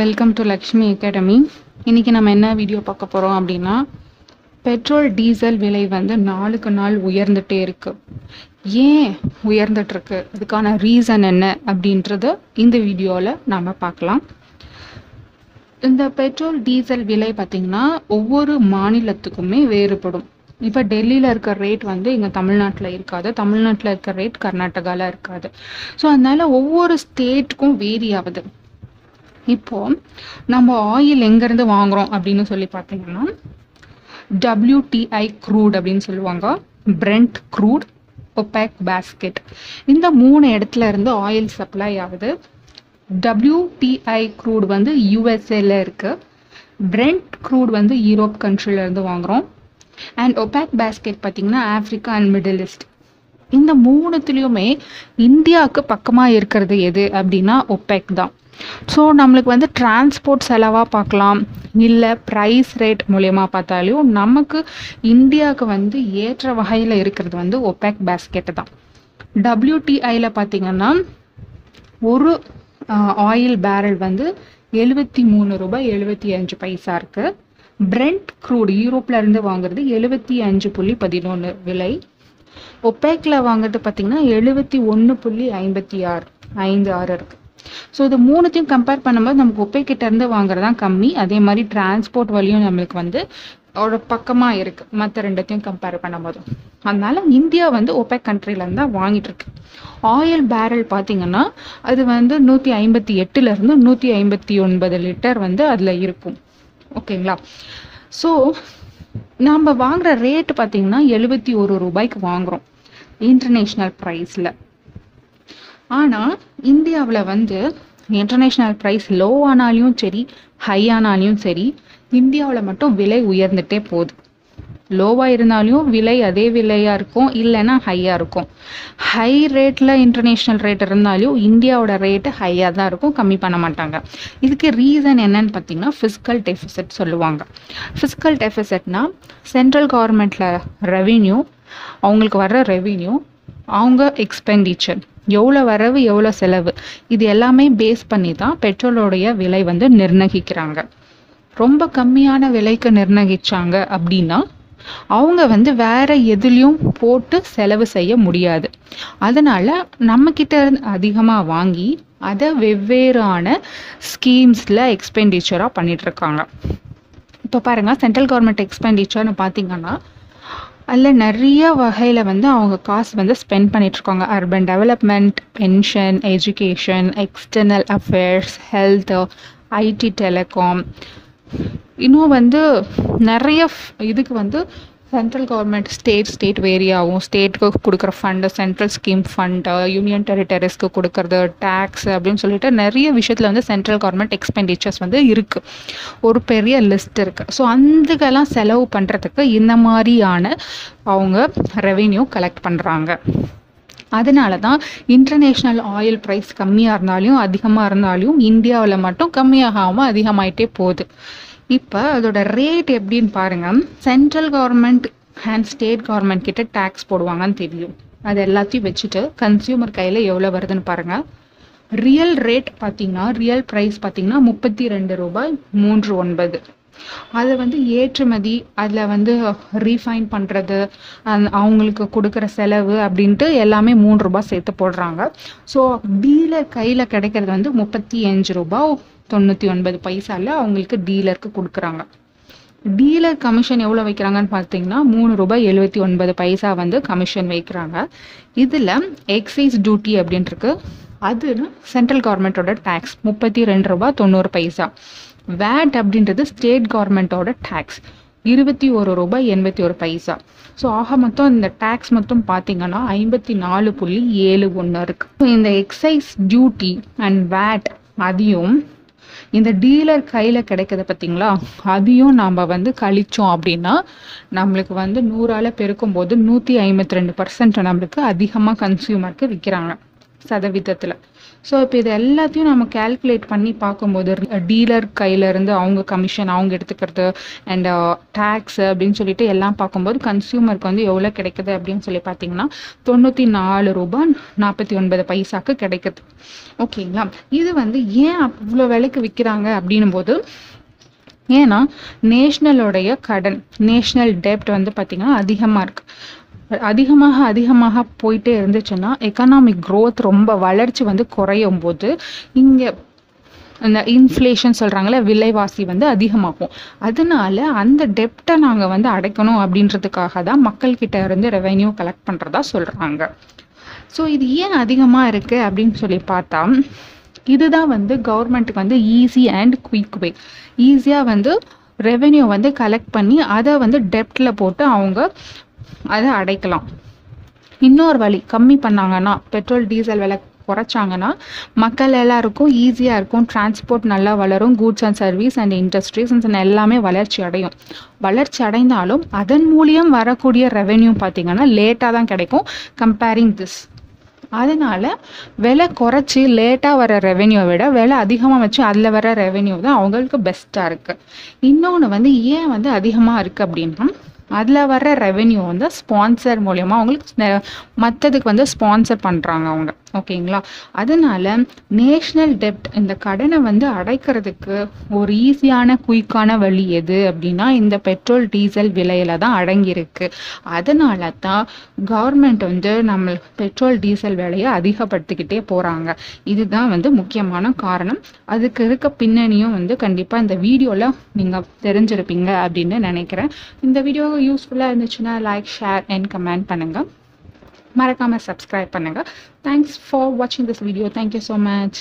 Welcome to Lakshmi academy இன்றைக்கி நம்ம என்ன வீடியோ பார்க்க போகிறோம் அப்படின்னா பெட்ரோல் டீசல் விலை வந்து நாளுக்கு நாள் உயர்ந்துட்டே இருக்குது ஏன் உயர்ந்துட்டுருக்கு? அதுக்கான ரீசன் என்ன அப்படின்றத இந்த வீடியோவில் நாம் பார்க்கலாம். இந்த பெட்ரோல் டீசல் விலை பார்த்திங்கன்னா ஒவ்வொரு மாநிலத்துக்குமே வேறுபடும். இப்போ டெல்லியில் இருக்கிற ரேட் வந்து இங்கே தமிழ்நாட்டில் இருக்காது. தமிழ்நாட்டில் இருக்க ரேட் கர்நாடகாவில் இருக்காது. ஸோ அதனால ஒவ்வொரு ஸ்டேட்டுக்கும் வேரி ஆகுது. இப்போ நம்ம ஆயில் எங்கேருந்து வாங்குறோம் அப்படின்னு சொல்லி பார்த்தீங்கன்னா டபிள்யூடிஐ க்ரூட் அப்படின்னு சொல்லுவாங்க. பிரெண்ட் க்ரூட் ஒபேக் பேஸ்கெட் இந்த மூணு இடத்துல இருந்து ஆயில் சப்ளை ஆகுது. டபிள்யூடிஐ க்ரூட் வந்து யூஎஸ்ஏல இருக்கு. பிரெண்ட் க்ரூட் வந்து யூரோப் கண்ட்ரில இருந்து வாங்குறோம். அண்ட் ஒபேக் பேஸ்கெட் பார்த்தீங்கன்னா ஆப்ரிக்கா அண்ட் மிடில் ஈஸ்ட் இந்த மூணுத்துலேயுமே இந்தியாவுக்கு பக்கமாக இருக்கிறது எது அப்படின்னா ஒபேக் தான். ஸோ நம்மளுக்கு வந்து டிரான்ஸ்போர்ட் செலவாக பார்க்கலாம். இல்லை ப்ரைஸ் ரேட் மூலயமா பார்த்தாலும் நமக்கு இந்தியாவுக்கு வந்து ஏற்ற வகையில் இருக்கிறது வந்து ஒபேக் பேஸ்கெட்டு தான். டபிள்யூடிஐயில் பார்த்தீங்கன்னா ஒரு ஆயில் பேரல் வந்து எழுபத்தி மூணு ரூபாய் எழுபத்தி அஞ்சு பைசா இருக்குது பிரெண்ட் க்ரூட் யூரோப்ல இருந்து வாங்குறது எழுபத்தி அஞ்சு புள்ளி பதினொன்று விலை. ஒப்பேக்கில் வாங்குறது பார்த்திங்கன்னா எழுபத்தி ஒன்று புள்ளி ஐம்பத்தி ஆறு ஐந்து ஆறு இருக்குது ஸோ இது மூணுத்தையும் கம்பேர் பண்ணும்போது நமக்கு ஒப்பேக் கிட்ட இருந்து வாங்குறது தான் கம்மி. அதே மாதிரி டிரான்ஸ்போர்ட் வழியும் நம்மளுக்கு வந்து ஒரு பக்கமாக இருக்கு. மற்ற ரெண்டத்தையும் கம்பேர் பண்ணும்போது. அதனால இந்தியா வந்து ஒப்பேக் கண்ட்ரிலேருந்து தான் வாங்கிட்டு இருக்கு ஆயில் பேரல் பார்த்தீங்கன்னா அது வந்து நூற்றி ஐம்பத்தி எட்டுலேருந்து நூற்றி ஐம்பத்தி ஒன்பது லிட்டர் வந்து அதில் இருக்கும். ஓகேங்களா? ஸோ நாம் வாங்குற ரேட் பார்த்தீங்கன்னா எழுபத்தி ஒரு ரூபாய்க்கு வாங்குறோம். இன்டர்நேஷ்னல் ப்ரைஸில் ஆனால் இந்தியாவில் வந்து இன்டர்நேஷ்னல் ப்ரைஸ் லோ ஆனாலையும் சரி ஹை ஆனாலையும் சரி இந்தியாவில் மட்டும் விலை உயர்ந்துட்டே போகுது. லோவாக இருந்தாலும் விலை அதே விலையாக இருக்கும் இல்லைன்னா ஹையாக இருக்கும். ஹை ரேட்டில் இன்டர்நேஷ்னல் ரேட் இருந்தாலும் இந்தியாவோட ரேட்டு ஹையாக தான் இருக்கும் கம்மி பண்ண மாட்டாங்க. இதுக்கு ரீசன் என்னன்னு பார்த்தீங்கன்னா ஃபிஸ்கல் டெஃபிசிட் சொல்லுவாங்க. ஃபிஸ்கல் டெஃபிசிட்னா சென்ட்ரல் கவர்மெண்ட்டில் ரெவின்யூ அவங்களுக்கு வர்ற ரெவின்யூ அவங்க எக்ஸ்பெண்டிச்சர் எவ்வளோ வரவு எவ்வளோ செலவு? இது எல்லாமே பேஸ் பண்ணி தான் பெட்ரோலோடைய விலை வந்து நிர்ணயிக்கிறாங்க. ரொம்ப கம்மியான விலைக்கு நிர்ணயிச்சாங்க அப்படின்னா அவங்க வந்து வேற எதுலேயும் போட்டு செலவு செய்ய முடியாது. அதனால நம்ம கிட்ட இருந்து அதிகமாக வாங்கி அதை வெவ்வேறான ஸ்கீம்ஸில் எக்ஸ்பெண்டிச்சராக பண்ணிட்டு இருக்காங்க. இப்போ பாருங்க சென்ட்ரல் கவர்மெண்ட் எக்ஸ்பெண்டிச்சர்னு பார்த்தீங்கன்னா அதில் நிறைய வகையில் வந்து அவங்க காசு வந்து ஸ்பெண்ட் பண்ணிகிட்ருக்காங்க urban development pension education external affairs health IT telecom இன்னும் வந்து நிறைய இதுக்கு வந்து central government state state vary ஆகும் ஸ்டேட்டுக்கு கொடுக்குற fund central scheme fund union டெரிட்டரிஸ்க்கு கொடுக்கறது டேக்ஸ் அப்படின்னு சொல்லிட்டு நிறைய விஷயத்தில் வந்து சென்ட்ரல் கவர்மெண்ட் எக்ஸ்பெண்டிச்சர்ஸ் வந்து இருக்குது ஒரு பெரிய லிஸ்ட் இருக்குது ஸோ அதுக்கெல்லாம் செலவு பண்ணுறதுக்கு இந்த மாதிரியான அவங்க ரெவென்யூ கலெக்ட் பண்ணுறாங்க அதனால தான் இன்டர்நேஷ்னல் ஆயில் ப்ரைஸ் கம்மியாக இருந்தாலும் அதிகமாக இருந்தாலும் இந்தியாவில் மட்டும் கம்மியாகாமல் அதிகமாயிட்டே போகுது. இப்போ அதோட ரேட் எப்படின்னு பாருங்க. Central government and state government கிட்ட டேக்ஸ் போடுவாங்கன்னு தெரியும். அது எல்லாத்தையும் வச்சுட்டு கன்சியூமர் கையில் எவ்வளோ வருதுன்னு பாருங்கள் ரியல் ரேட் பார்த்தீங்கன்னா ரியல் ப்ரைஸ் பார்த்தீங்கன்னா முப்பத்தி ரெண்டு ரூபாய் மூன்று ஒன்பது. அதை வந்து ஏற்றுமதி அதில் வந்து ரீஃபைன் பண்ணுறது அவங்களுக்கு கொடுக்குற செலவு அப்படின்ட்டு எல்லாமே மூணு ரூபாய் சேர்த்து போடுறாங்க. ஸோ டீலர் கையில் கிடைக்கிறது வந்து முப்பத்தி அஞ்சு ரூபாய். தொண்ணூற்றி ஒன்பது பைசாவில் அவங்களுக்கு டீலருக்கு கொடுக்குறாங்க. டீலர் கமிஷன் எவ்வளோ வைக்கிறாங்கன்னு பார்த்தீங்கன்னா மூணு ரூபாய் எழுபத்தி ஒன்பது பைசா வந்து கமிஷன் வைக்கிறாங்க. இதில் எக்ஸைஸ் டியூட்டி அப்படின்ட்டுருக்கு அது சென்ட்ரல் கவர்மெண்ட்டோட டேக்ஸ் முப்பத்தி ரெண்டு ரூபாய் தொண்ணூறு பைசா. வேட் அப்படின்றது ஸ்டேட் கவர்மெண்ட்டோட டேக்ஸ் இருபத்தி ஒரு ரூபாய் எண்பத்தி ஒரு பைசா. ஸோ ஆக மொத்தம் இந்த டேக்ஸ் மட்டும் பார்த்தீங்கன்னா ஐம்பத்தி நாலு புள்ளி ஏழு ஒன்று இருக்குது இந்த எக்ஸைஸ் டியூட்டி அண்ட் வேட் அதையும் இந்த டீலர் கையில் கிடைக்கிறத பார்த்தீங்களா அதையும் நாம் வந்து கழிச்சோம் அப்படின்னா நம்மளுக்கு வந்து நூறால் பெருக்கும் போது நூற்றி ஐம்பத்தி ரெண்டு பர்சன்ட் நம்மளுக்கு அதிகமாக கன்சியூமருக்கு விற்கிறாங்க சதவீதத்தில். ஸோ இப்போ இது எல்லாத்தையும் நம்ம கால்குலேட் பண்ணி பார்க்கும்போது டீலர் கையிலேருந்து அவங்க கமிஷன் அவங்க எடுத்துக்கிறது அண்ட் டேக்ஸ் uh, அப்படின்னு சொல்லிட்டு எல்லாம் பார்க்கும்போது கன்சியூமருக்கு வந்து எவ்வளோ கிடைக்குது அப்படின்னு சொல்லி பார்த்தீங்கன்னா தொண்ணூற்றி நாலு ரூபாய் நாற்பத்தி ஒன்பது பைசாக்கு கிடைக்குது. ஓகேங்களா இது வந்து ஏன் அவ்வளோ விலைக்கு விற்கிறாங்க அப்படின்னும் போது ஏன்னா நேஷ்னலோடைய கடன் நேஷ்னல் டெப்ட் வந்து பார்த்திங்கன்னா அதிகமாக இருக்குது அதிகமாக அதிகமாக போயிட்டே இருந்துச்சுன்னா எக்கனாமிக் க்ரோத் ரொம்ப வளர்ச்சி வந்து குறையும் போது இங்கே அந்த இன்ஃப்ளேஷன் சொல்கிறாங்களே விலைவாசி வந்து அதிகமாகும். அதனால அந்த டெப்டை நாங்கள் வந்து அடைக்கணும் அப்படின்றதுக்காக தான் மக்கள்கிட்ட இருந்து ரெவென்யூ கலெக்ட் பண்ணுறதா சொல்கிறாங்க ஸோ இது ஏன் அதிகமாக இருக்குது அப்படின்னு சொல்லி பார்த்தா இதுதான் வந்து கவர்மெண்ட்டுக்கு வந்து ஈஸி அண்ட் குயிக் வே ஈஸியாக வந்து ரெவென்யூ வந்து கலெக்ட் பண்ணி அதை வந்து டெப்டில் போட்டு அவங்க அதை அடைக்கலாம். இன்னொரு வழி கம்மி பண்ணாங்கன்னா பெட்ரோல் டீசல் விலை குறைச்சாங்கன்னா மக்கள் எல்லாருக்கும் ஈஸியாக இருக்கும். டிரான்ஸ்போர்ட் நல்லா வளரும். Goods and service and industries and எல்லாமே வளர்ச்சி அடையும். வளர்ச்சி அடைந்தாலும் அதன் மூலியம் வரக்கூடிய ரெவென்யூ பார்த்தீங்கன்னா லேட்டாக தான் கிடைக்கும். கம்பேரிங் திஸ் அதனால விலை குறைச்சி லேட்டாக வர ரெவென்யூவை விட விலை அதிகமாக வச்சு அதில் வர ரெவென்யூ தான் அவங்களுக்கு பெஸ்ட்டாக இருக்குது இன்னொன்று வந்து ஏன் வந்து அதிகமாக இருக்குது அப்படின்னா அதில் வர ரெவென்யூ வந்து ஸ்பான்சர் மூலயமா அவங்களுக்கு மற்றதுக்கு வந்து ஸ்பான்சர் பண்ணுறாங்க அவங்க. ஓகேங்களா? அதனால நேஷ்னல் டெப்ட் இந்த கடனை வந்து அடைக்கிறதுக்கு ஒரு ஈஸியான குயிக்கான வழி எது அப்படின்னா இந்த பெட்ரோல் டீசல் விலையில தான் அடங்கியிருக்கு. அதனால தான் கவர்மெண்ட் வந்து நம்ம பெட்ரோல் டீசல் விலையை அதிகப்படுத்திக்கிட்டே போகிறாங்க இதுதான் வந்து முக்கியமான காரணம். அதுக்கு இருக்க பின்னணியும் வந்து கண்டிப்பாக இந்த வீடியோவில் நீங்கள் தெரிஞ்சிருப்பீங்க அப்படின்னு நினைக்கிறேன். இந்த வீடியோ யூஸ்ஃபுல்லாக இருந்துச்சுன்னா லைக் ஷேர் அண்ட் கமெண்ட் பண்ணுங்கள் மறக்காமல் சப்ஸ்கிரைப் பண்ணுங்கள் தேங்க்ஸ் ஃபார் வாட்சிங் this video thank you so much